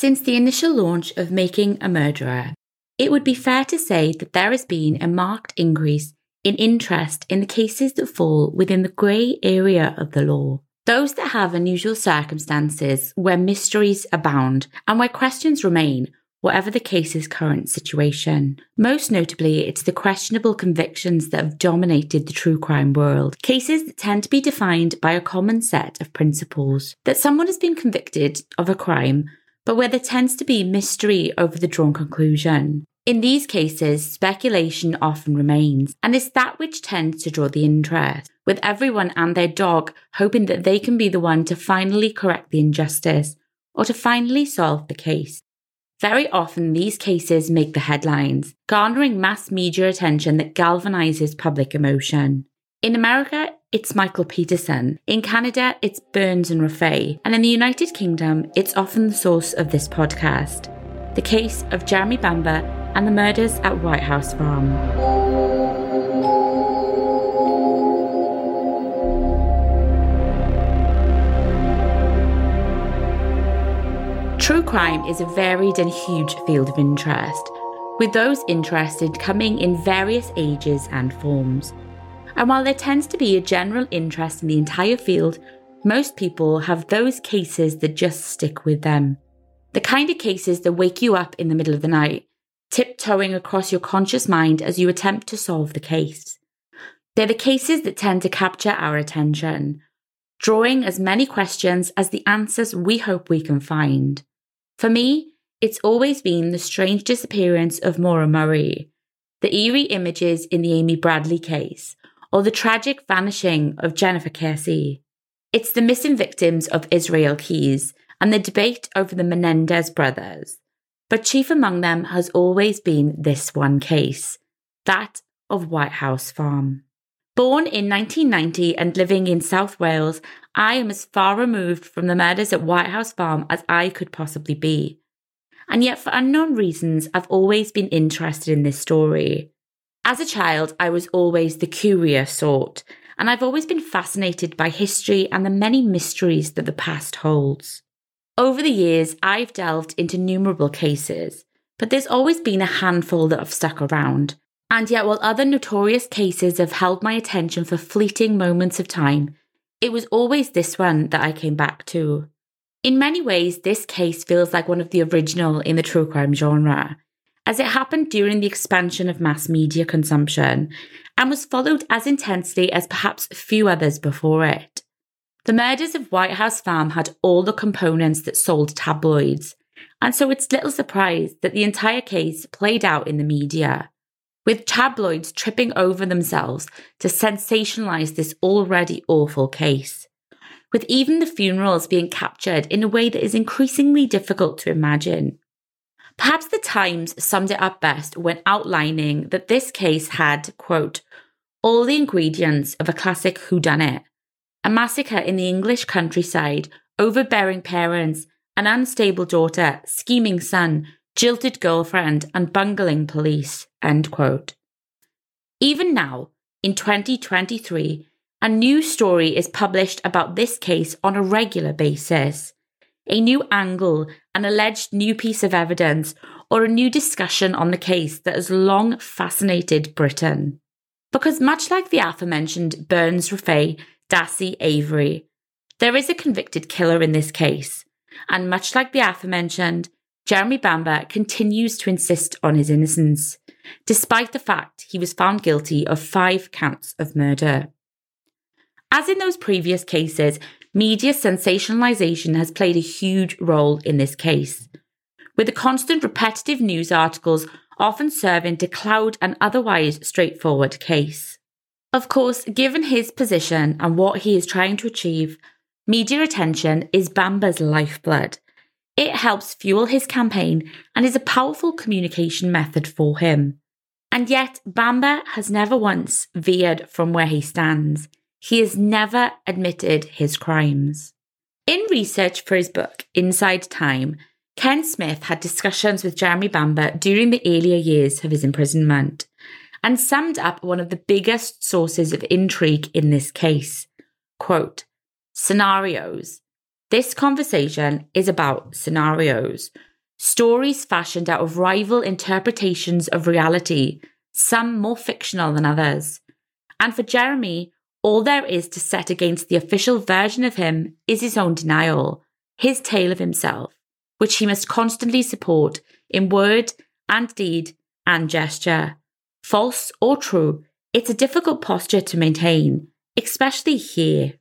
Since the initial launch of Making a Murderer, it would be fair to say that there has been a marked increase in interest in the cases that fall within the grey area of the law. Those that have unusual circumstances where mysteries abound and where questions remain, whatever the case's current situation. Most notably, it's the questionable convictions that have dominated the true crime world. Cases that tend to be defined by a common set of principles. That someone has been convicted of a crime, but where there tends to be mystery over the drawn conclusion. In these cases, speculation often remains, and it's that which tends to draw the interest, with everyone and their dog hoping that they can be the one to finally correct the injustice or to finally solve the case. Very often, these cases make the headlines, garnering mass media attention that galvanizes public emotion. In America, it's Michael Peterson. In Canada, it's Burns and Raffay. And in the United Kingdom, it's often the source of this podcast. The case of Jeremy Bamber and the murders at White House Farm. True crime is a varied and huge field of interest, with those interested coming in various ages and forms. And while there tends to be a general interest in the entire field, most people have those cases that just stick with them. The kind of cases that wake you up in the middle of the night tiptoeing across your conscious mind as you attempt to solve the case. They're the cases that tend to capture our attention, drawing as many questions as the answers we hope we can find. For me, it's always been the strange disappearance of Maura Murray, the eerie images in the Amy Bradley case, or the tragic vanishing of Jennifer Kesse. It's the missing victims of Israel Keyes and the debate over the Menendez brothers. But chief among them has always been this one case that of White House Farm. Born in 1990 and living in South Wales, I am as far removed from the murders at White House Farm as I could possibly be. And yet, for unknown reasons, I've always been interested in this story. As a child, I was always the curious sort, and I've always been fascinated by history and the many mysteries that the past holds. Over the years, I've delved into numerable cases, but there's always been a handful that have stuck around. And yet, while other notorious cases have held my attention for fleeting moments of time, it was always this one that I came back to. In many ways, this case feels like one of the original in the true crime genre, as it happened during the expansion of mass media consumption and was followed as intensely as perhaps few others before it. The murders of White House Farm had all the components that sold tabloids, and so it's little surprise that the entire case played out in the media, with tabloids tripping over themselves to sensationalize this already awful case, with even the funerals being captured in a way that is increasingly difficult to imagine. Perhaps the Times summed it up best when outlining that this case had, quote, all the ingredients of a classic whodunit a massacre in the English countryside, overbearing parents, an unstable daughter, scheming son, jilted girlfriend, and bungling police. End quote. Even now, in 2023, a new story is published about this case on a regular basis. A new angle, an alleged new piece of evidence, or a new discussion on the case that has long fascinated Britain. Because much like the aforementioned Burns Raffay Dassey Avery. There is a convicted killer in this case, and much like the aforementioned, Jeremy Bamber continues to insist on his innocence, despite the fact he was found guilty of five counts of murder. As in those previous cases, media sensationalization has played a huge role in this case, with the constant repetitive news articles often serving to cloud an otherwise straightforward case. Of course, given his position and what he is trying to achieve, media attention is Bamber's lifeblood. It helps fuel his campaign and is a powerful communication method for him. And yet, Bamba has never once veered from where he stands. He has never admitted his crimes. In research for his book, Inside Time, Ken Smith had discussions with Jeremy Bamber during the earlier years of his imprisonment and summed up one of the biggest sources of intrigue in this case. Quote, scenarios. This conversation is about scenarios. stories fashioned out of rival interpretations of reality, some more fictional than others. And for Jeremy, all there is to set against the official version of him is his own denial, his tale of himself, which he must constantly support in word and deed and gesture. False or true, it's a difficult posture to maintain, especially here.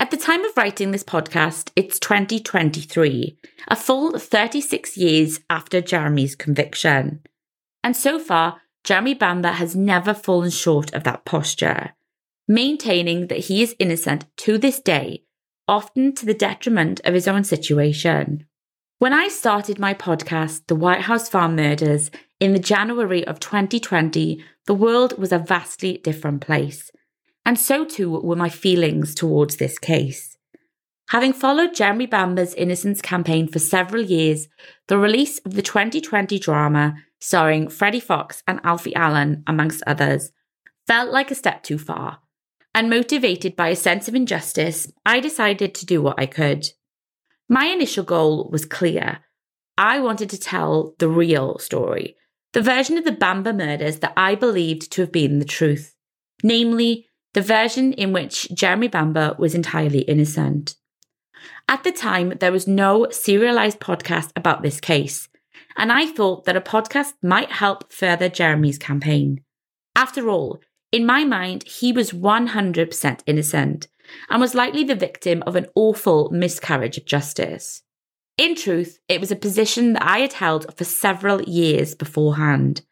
At the time of writing this podcast, it's 2023, a full 36 years after Jeremy's conviction. And so far, Jeremy Bamber has never fallen short of that posture, maintaining that he is innocent to this day, often to the detriment of his own situation. When I started my podcast, The White House Farm Murders, in the January of 2020, the world was a vastly different place. And so too were my feelings towards this case. Having followed Jeremy Bamber's innocence campaign for several years, the release of the 2020 drama, starring Freddie Fox and Alfie Allen, amongst others, felt like a step too far. And motivated by a sense of injustice, I decided to do what I could. My initial goal was clear. I wanted to tell the real story, the version of the Bamber murders that I believed to have been the truth, namely, the version in which Jeremy Bamber was entirely innocent. At the time, there was no serialized podcast about this case, and I thought that a podcast might help further Jeremy's campaign. After all, in my mind, he was 100% innocent and was likely the victim of an awful miscarriage of justice. In truth, it was a position that I had held for several years beforehand.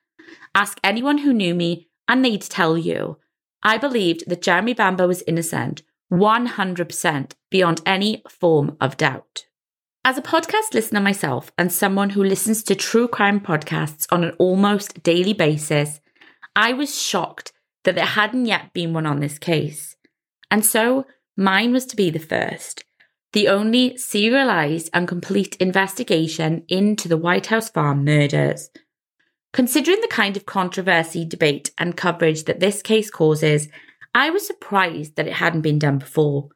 Ask anyone who knew me, and they'd tell you I believed that Jeremy Bamber was innocent 100% beyond any form of doubt. As a podcast listener myself and someone who listens to true crime podcasts on an almost daily basis, I was shocked that there hadn't yet been one on this case. And so mine was to be the first, the only serialized and complete investigation into the White House Farm murders. Considering the kind of controversy, debate, and coverage that this case causes, I was surprised that it hadn't been done before.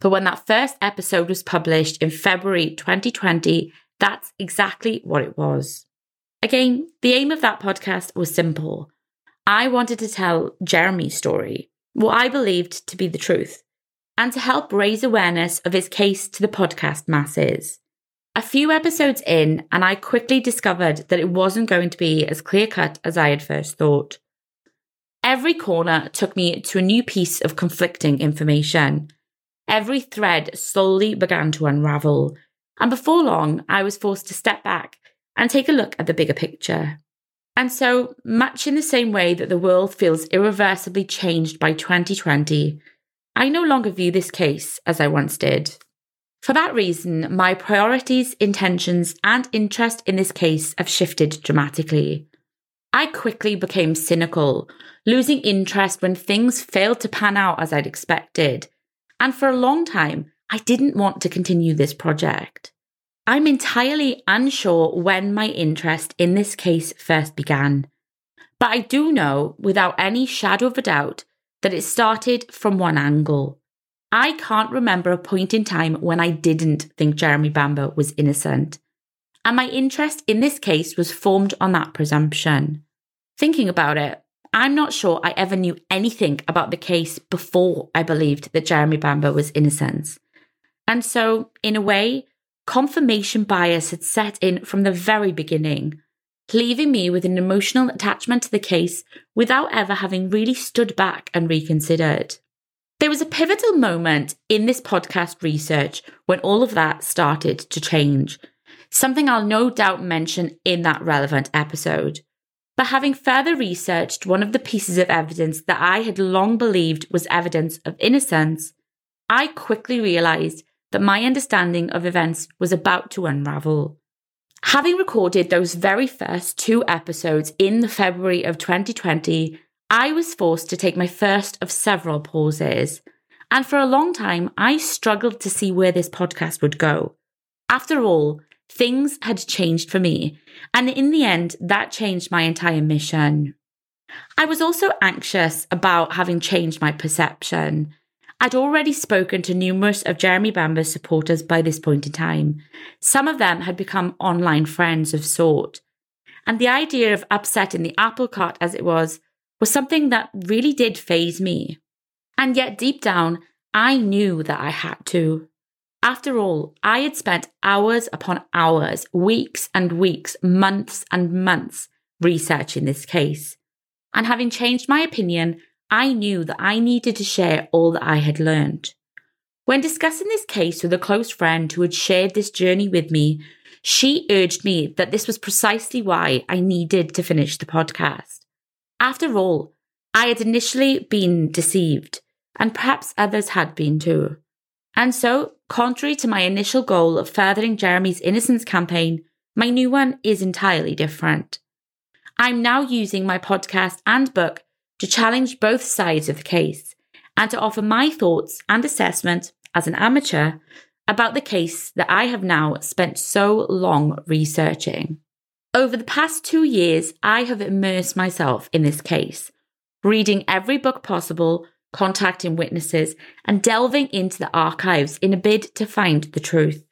But when that first episode was published in February 2020, that's exactly what it was. Again, the aim of that podcast was simple. I wanted to tell Jeremy's story, what I believed to be the truth, and to help raise awareness of his case to the podcast masses. A few episodes in, and I quickly discovered that it wasn't going to be as clear cut as I had first thought. Every corner took me to a new piece of conflicting information. Every thread slowly began to unravel, and before long, I was forced to step back and take a look at the bigger picture. And so, much in the same way that the world feels irreversibly changed by 2020, I no longer view this case as I once did. For that reason, my priorities, intentions, and interest in this case have shifted dramatically. I quickly became cynical, losing interest when things failed to pan out as I'd expected. And for a long time, I didn't want to continue this project. I'm entirely unsure when my interest in this case first began. But I do know, without any shadow of a doubt, that it started from one angle. I can't remember a point in time when I didn't think Jeremy Bamber was innocent. And my interest in this case was formed on that presumption. Thinking about it, I'm not sure I ever knew anything about the case before I believed that Jeremy Bamber was innocent. And so, in a way, confirmation bias had set in from the very beginning, leaving me with an emotional attachment to the case without ever having really stood back and reconsidered. There was a pivotal moment in this podcast research when all of that started to change, something I'll no doubt mention in that relevant episode. But having further researched one of the pieces of evidence that I had long believed was evidence of innocence, I quickly realised that my understanding of events was about to unravel. Having recorded those very first two episodes in the February of 2020, I was forced to take my first of several pauses. And for a long time, I struggled to see where this podcast would go. After all, things had changed for me. And in the end, that changed my entire mission. I was also anxious about having changed my perception. I'd already spoken to numerous of Jeremy Bamber's supporters by this point in time. Some of them had become online friends of sort. And the idea of upsetting the apple cart, as it was, was something that really did faze me. And yet, deep down, I knew that I had to. After all, I had spent hours upon hours, weeks and weeks, months and months researching this case. And having changed my opinion, I knew that I needed to share all that I had learned. When discussing this case with a close friend who had shared this journey with me, she urged me that this was precisely why I needed to finish the podcast. After all, I had initially been deceived, and perhaps others had been too. And so, contrary to my initial goal of furthering Jeremy's innocence campaign, my new one is entirely different. I'm now using my podcast and book to challenge both sides of the case and to offer my thoughts and assessment as an amateur about the case that I have now spent so long researching. Over the past two years, I have immersed myself in this case, reading every book possible, contacting witnesses, and delving into the archives in a bid to find the truth.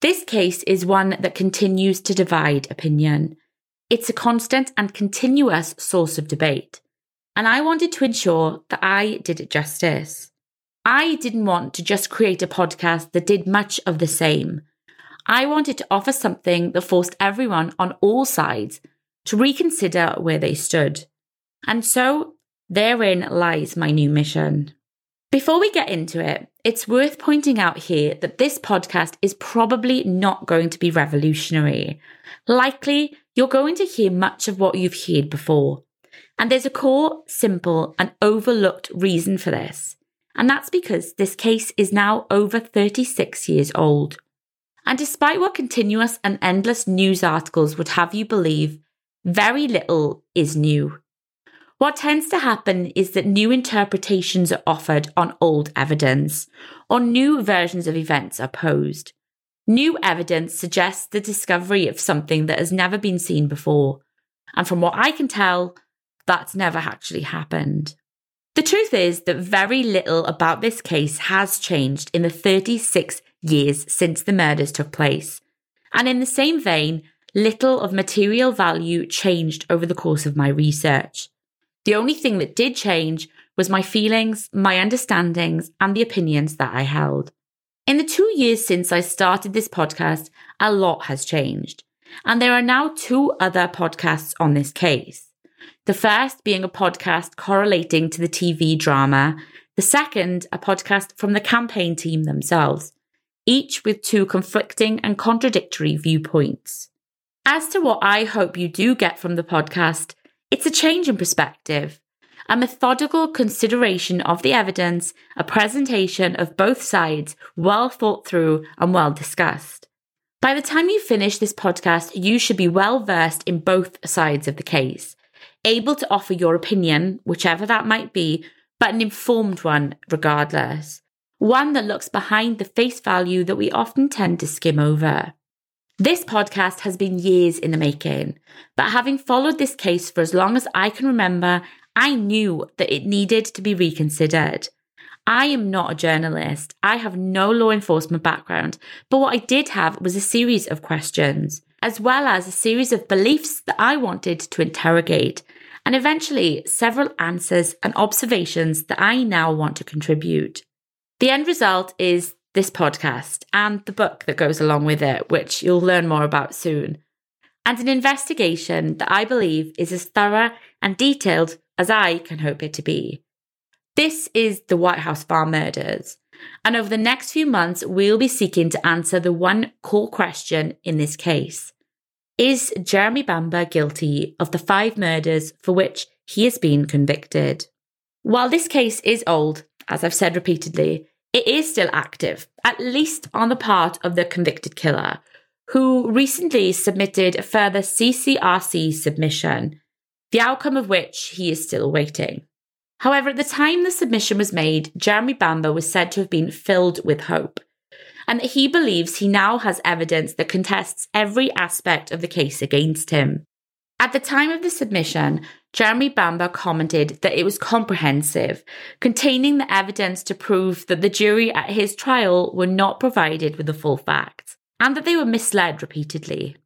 This case is one that continues to divide opinion. It's a constant and continuous source of debate. And I wanted to ensure that I did it justice. I didn't want to just create a podcast that did much of the same. I wanted to offer something that forced everyone on all sides to reconsider where they stood. And so therein lies my new mission. Before we get into it, it's worth pointing out here that this podcast is probably not going to be revolutionary. Likely, you're going to hear much of what you've heard before. And there's a core, simple, and overlooked reason for this. And that's because this case is now over 36 years old. And despite what continuous and endless news articles would have you believe, very little is new. What tends to happen is that new interpretations are offered on old evidence, or new versions of events are posed. New evidence suggests the discovery of something that has never been seen before. And from what I can tell, that's never actually happened. The truth is that very little about this case has changed in the 36 years since the murders took place. And in the same vein, little of material value changed over the course of my research. The only thing that did change was my feelings, my understandings, and the opinions that I held. In the two years since I started this podcast, a lot has changed. And there are now two other podcasts on this case. The first being a podcast correlating to the TV drama, the second, a podcast from the campaign team themselves each with two conflicting and contradictory viewpoints. As to what I hope you do get from the podcast, it's a change in perspective, a methodical consideration of the evidence, a presentation of both sides, well thought through and well discussed. By the time you finish this podcast, you should be well versed in both sides of the case, able to offer your opinion, whichever that might be, but an informed one regardless one that looks behind the face value that we often tend to skim over. This podcast has been years in the making, but having followed this case for as long as I can remember, I knew that it needed to be reconsidered. I am not a journalist. I have no law enforcement background, but what I did have was a series of questions, as well as a series of beliefs that I wanted to interrogate, and eventually several answers and observations that I now want to contribute. The end result is this podcast and the book that goes along with it, which you'll learn more about soon, and an investigation that I believe is as thorough and detailed as I can hope it to be. This is the White House Farm murders. And over the next few months, we'll be seeking to answer the one core question in this case Is Jeremy Bamber guilty of the five murders for which he has been convicted? While this case is old, as I've said repeatedly, it is still active, at least on the part of the convicted killer, who recently submitted a further CCRC submission, the outcome of which he is still awaiting. However, at the time the submission was made, Jeremy Bamber was said to have been filled with hope, and that he believes he now has evidence that contests every aspect of the case against him. At the time of the submission, Jeremy Bamber commented that it was comprehensive, containing the evidence to prove that the jury at his trial were not provided with the full facts, and that they were misled repeatedly.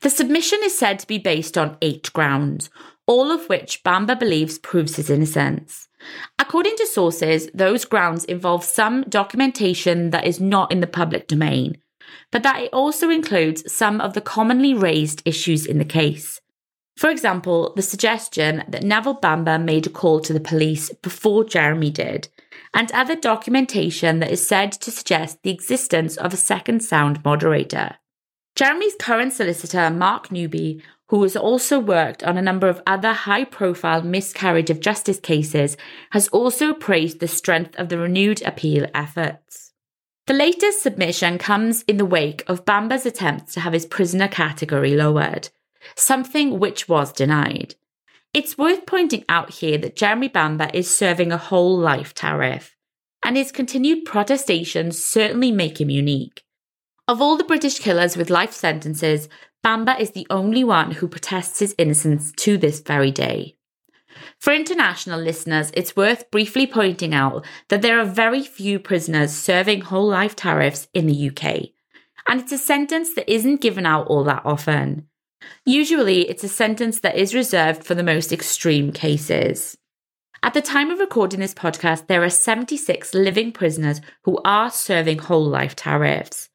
The submission is said to be based on eight grounds, all of which Bamber believes proves his innocence. According to sources, those grounds involve some documentation that is not in the public domain, but that it also includes some of the commonly raised issues in the case. For example, the suggestion that Neville Bamber made a call to the police before Jeremy did, and other documentation that is said to suggest the existence of a second sound moderator. Jeremy's current solicitor, Mark Newby, who has also worked on a number of other high profile miscarriage of justice cases, has also praised the strength of the renewed appeal efforts. The latest submission comes in the wake of Bamber's attempts to have his prisoner category lowered, something which was denied. It's worth pointing out here that Jeremy Bamber is serving a whole life tariff, and his continued protestations certainly make him unique. Of all the British killers with life sentences, Bamber is the only one who protests his innocence to this very day. For international listeners, it's worth briefly pointing out that there are very few prisoners serving whole life tariffs in the UK, and it's a sentence that isn't given out all that often. Usually, it's a sentence that is reserved for the most extreme cases. At the time of recording this podcast, there are 76 living prisoners who are serving whole life tariffs.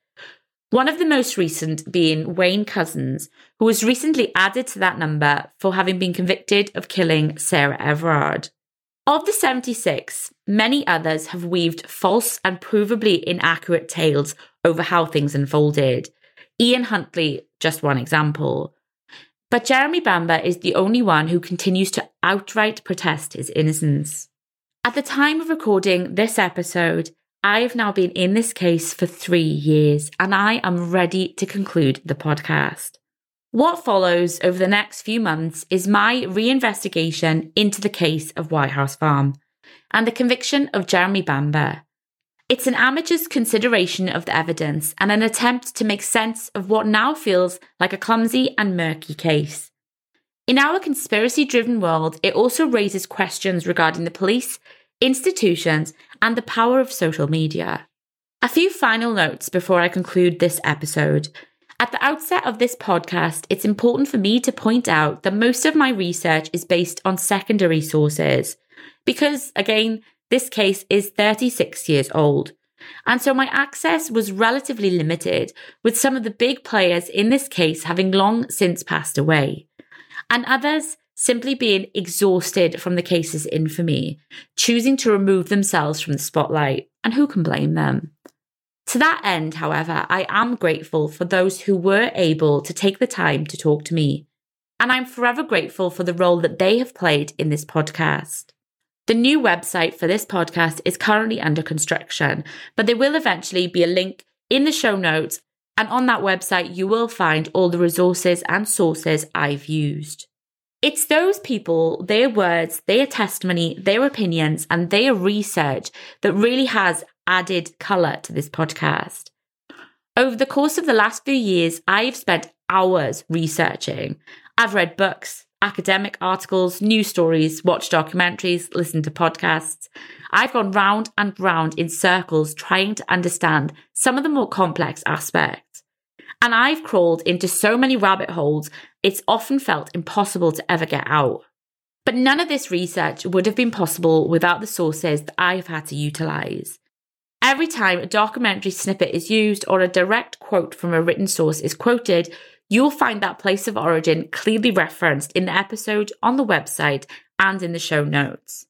One of the most recent being Wayne Couzens, who was recently added to that number for having been convicted of killing Sarah Everard. Of the 76, many others have weaved false and provably inaccurate tales over how things unfolded. Ian Huntley, just one example. But Jeremy Bamber is the only one who continues to outright protest his innocence. At the time of recording this episode, I have now been in this case for three years and I am ready to conclude the podcast. What follows over the next few months is my reinvestigation into the case of White House Farm and the conviction of Jeremy Bamber. It's an amateur's consideration of the evidence and an attempt to make sense of what now feels like a clumsy and murky case. In our conspiracy driven world, it also raises questions regarding the police, institutions, and the power of social media. A few final notes before I conclude this episode. At the outset of this podcast, it's important for me to point out that most of my research is based on secondary sources. Because, again, this case is 36 years old. And so my access was relatively limited, with some of the big players in this case having long since passed away, and others simply being exhausted from the case's infamy, choosing to remove themselves from the spotlight, and who can blame them? To that end, however, I am grateful for those who were able to take the time to talk to me, and I'm forever grateful for the role that they have played in this podcast. The new website for this podcast is currently under construction, but there will eventually be a link in the show notes. And on that website, you will find all the resources and sources I've used. It's those people, their words, their testimony, their opinions, and their research that really has added colour to this podcast. Over the course of the last few years, I've spent hours researching. I've read books, academic articles, news stories, watched documentaries, listened to podcasts. I've gone round and round in circles trying to understand some of the more complex aspects. And I've crawled into so many rabbit holes, it's often felt impossible to ever get out. But none of this research would have been possible without the sources that I've had to utilise. Every time a documentary snippet is used or a direct quote from a written source is quoted, You'll find that place of origin clearly referenced in the episode, on the website, and in the show notes.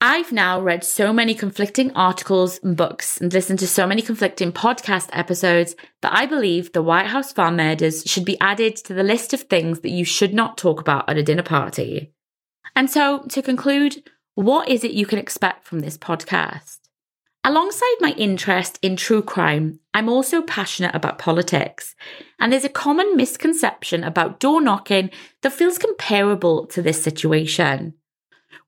I've now read so many conflicting articles and books and listened to so many conflicting podcast episodes that I believe the White House farm murders should be added to the list of things that you should not talk about at a dinner party. And so, to conclude, what is it you can expect from this podcast? Alongside my interest in true crime, I'm also passionate about politics. And there's a common misconception about door knocking that feels comparable to this situation.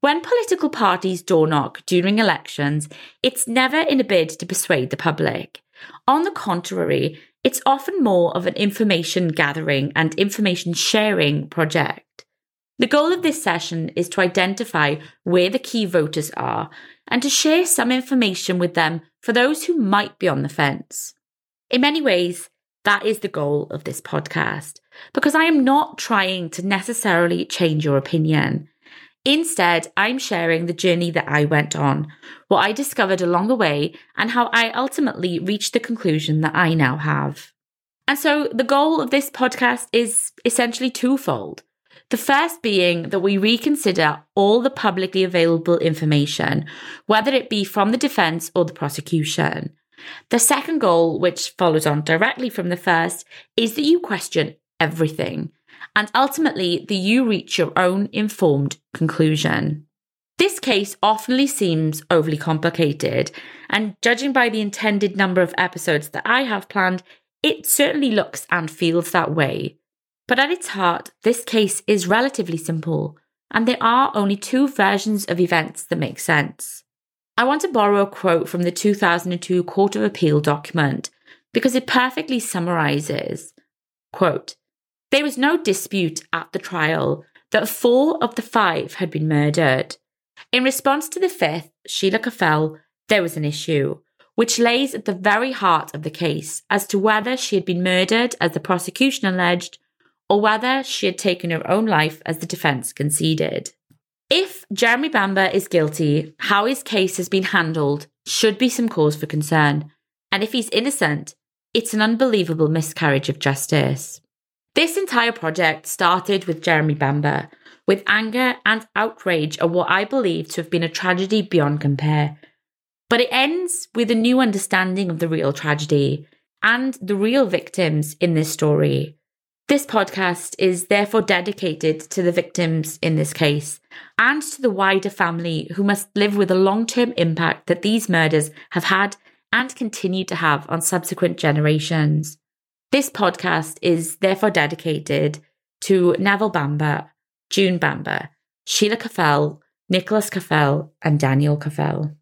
When political parties door knock during elections, it's never in a bid to persuade the public. On the contrary, it's often more of an information gathering and information sharing project. The goal of this session is to identify where the key voters are and to share some information with them for those who might be on the fence. In many ways, that is the goal of this podcast, because I am not trying to necessarily change your opinion. Instead, I'm sharing the journey that I went on, what I discovered along the way, and how I ultimately reached the conclusion that I now have. And so the goal of this podcast is essentially twofold. The first being that we reconsider all the publicly available information, whether it be from the defence or the prosecution. The second goal, which follows on directly from the first, is that you question everything and ultimately that you reach your own informed conclusion. This case often seems overly complicated, and judging by the intended number of episodes that I have planned, it certainly looks and feels that way. But at its heart, this case is relatively simple, and there are only two versions of events that make sense. I want to borrow a quote from the 2002 Court of Appeal document because it perfectly summarizes quote, There was no dispute at the trial that four of the five had been murdered. In response to the fifth, Sheila Caffell, there was an issue, which lays at the very heart of the case as to whether she had been murdered, as the prosecution alleged, or whether she had taken her own life as the defence conceded. If Jeremy Bamber is guilty, how his case has been handled should be some cause for concern. And if he's innocent, it's an unbelievable miscarriage of justice. This entire project started with Jeremy Bamber, with anger and outrage at what I believe to have been a tragedy beyond compare. But it ends with a new understanding of the real tragedy and the real victims in this story. This podcast is therefore dedicated to the victims in this case and to the wider family who must live with the long term impact that these murders have had and continue to have on subsequent generations. This podcast is therefore dedicated to Neville Bamber, June Bamber, Sheila Caffell, Nicholas Caffell, and Daniel Caffell.